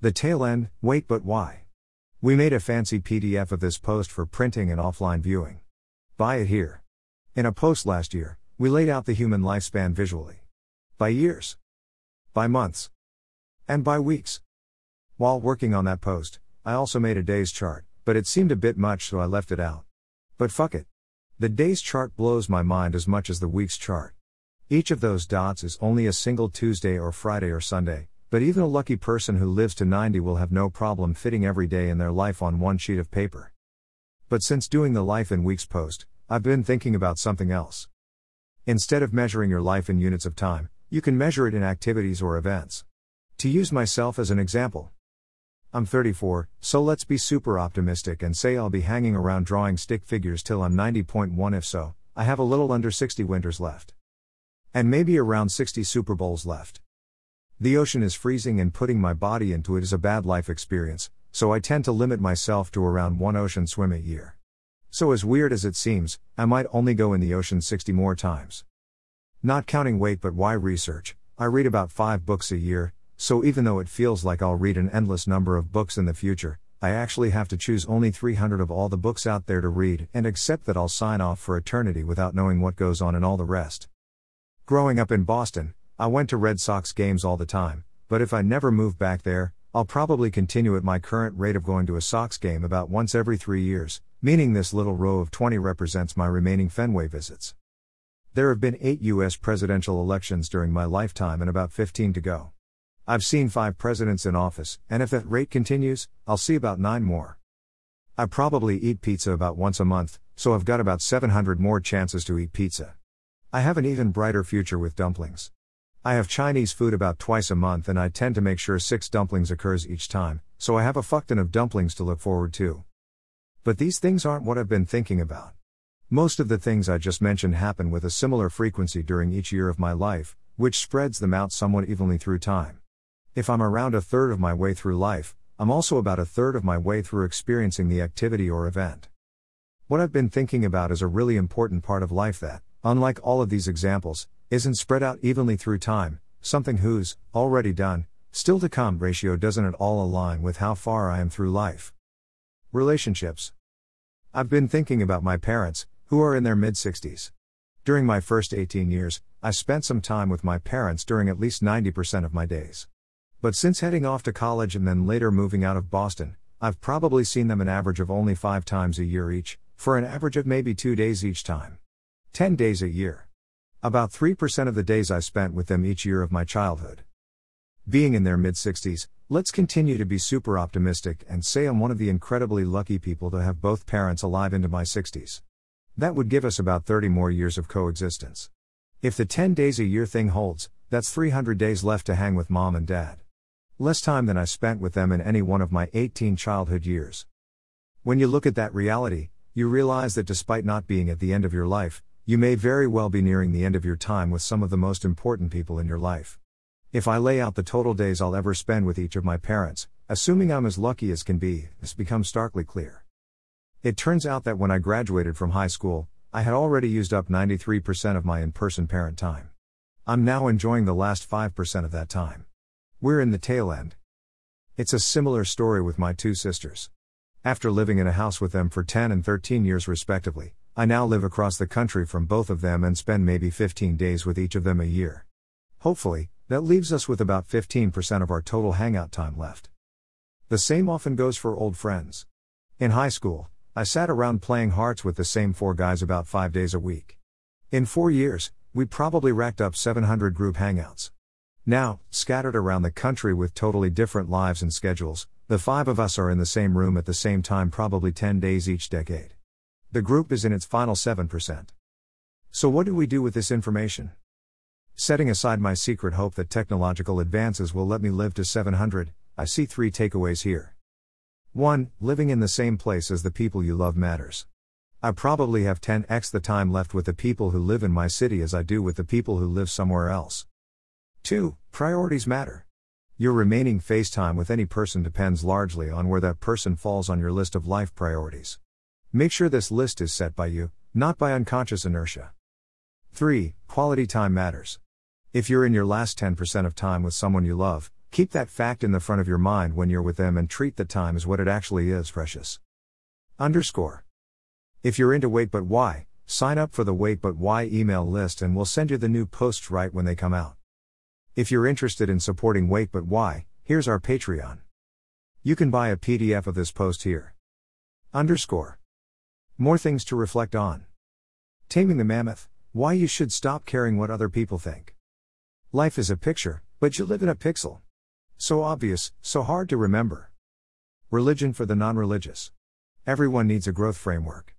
The tail end, wait but why? We made a fancy PDF of this post for printing and offline viewing. Buy it here. In a post last year, we laid out the human lifespan visually. By years. By months. And by weeks. While working on that post, I also made a days chart, but it seemed a bit much so I left it out. But fuck it. The days chart blows my mind as much as the weeks chart. Each of those dots is only a single Tuesday or Friday or Sunday, but even a lucky person who lives to 90 will have no problem fitting every day in their life on one sheet of paper. But since doing the Life in Weeks post, I've been thinking about something else. Instead of measuring your life in units of time, you can measure it in activities or events. To use myself as an example, I'm 34, so let's be super optimistic and say I'll be hanging around drawing stick figures till I'm 90.1 if so, I have a little under 60 winters left. And maybe around 60 Super Bowls left. The ocean is freezing and putting my body into it is a bad life experience, so I tend to limit myself to around one ocean swim a year. So, as weird as it seems, I might only go in the ocean 60 more times. Not counting Wait But Why research, I read about 5 books a year, so even though it feels like I'll read an endless number of books in the future, I actually have to choose only 300 of all the books out there to read and accept that I'll sign off for eternity without knowing what goes on in all the rest. Growing up in Boston, I went to Red Sox games all the time, but if I never move back there, I'll probably continue at my current rate of going to a Sox game about once every three years, meaning this little row of 20 represents my remaining Fenway visits. There have been eight U.S. presidential elections during my lifetime and about 15 to go. I've seen five presidents in office, and if that rate continues, I'll see about nine more. I probably eat pizza about once a month, so I've got about 700 more chances to eat pizza. I have an even brighter future with dumplings. I have Chinese food about twice a month and I tend to make sure six dumplings occurs each time, so I have a fuckton of dumplings to look forward to. But these things aren't what I've been thinking about. Most of the things I just mentioned happen with a similar frequency during each year of my life, which spreads them out somewhat evenly through time. If I'm around a third of my way through life, I'm also about a third of my way through experiencing the activity or event. What I've been thinking about is a really important part of life that, unlike all of these examples, isn't spread out evenly through time, something whose, already done, still to come ratio doesn't at all align with how far I am through life. Relationships. I've been thinking about my parents, who are in their mid 60s. During my first 18 years, I spent some time with my parents during at least 90% of my days. But since heading off to college and then later moving out of Boston, I've probably seen them an average of only five times a year each, for an average of maybe two days each time. 10 days a year. About 3% of the days I spent with them each year of my childhood. Being in their mid 60s, let's continue to be super optimistic and say I'm one of the incredibly lucky people to have both parents alive into my 60s. That would give us about 30 more years of coexistence. If the 10 days a year thing holds, that's 300 days left to hang with mom and dad. Less time than I spent with them in any one of my 18 childhood years. When you look at that reality, you realize that despite not being at the end of your life, you may very well be nearing the end of your time with some of the most important people in your life. If I lay out the total days I'll ever spend with each of my parents, assuming I'm as lucky as can be, this becomes starkly clear. It turns out that when I graduated from high school, I had already used up 93% of my in person parent time. I'm now enjoying the last 5% of that time. We're in the tail end. It's a similar story with my two sisters. After living in a house with them for 10 and 13 years respectively, I now live across the country from both of them and spend maybe 15 days with each of them a year. Hopefully, that leaves us with about 15% of our total hangout time left. The same often goes for old friends. In high school, I sat around playing hearts with the same four guys about five days a week. In four years, we probably racked up 700 group hangouts. Now, scattered around the country with totally different lives and schedules, the five of us are in the same room at the same time, probably 10 days each decade. The group is in its final 7%. So, what do we do with this information? Setting aside my secret hope that technological advances will let me live to 700, I see three takeaways here. 1. Living in the same place as the people you love matters. I probably have 10x the time left with the people who live in my city as I do with the people who live somewhere else. 2. Priorities matter. Your remaining face time with any person depends largely on where that person falls on your list of life priorities. Make sure this list is set by you, not by unconscious inertia. 3. Quality time matters. If you're in your last 10% of time with someone you love, Keep that fact in the front of your mind when you're with them and treat the time as what it actually is precious. Underscore. If you're into Wait But Why, sign up for the Wait But Why email list and we'll send you the new posts right when they come out. If you're interested in supporting Wait But Why, here's our Patreon. You can buy a PDF of this post here. Underscore. More things to reflect on. Taming the Mammoth Why you should stop caring what other people think. Life is a picture, but you live in a pixel. So obvious, so hard to remember. Religion for the non religious. Everyone needs a growth framework.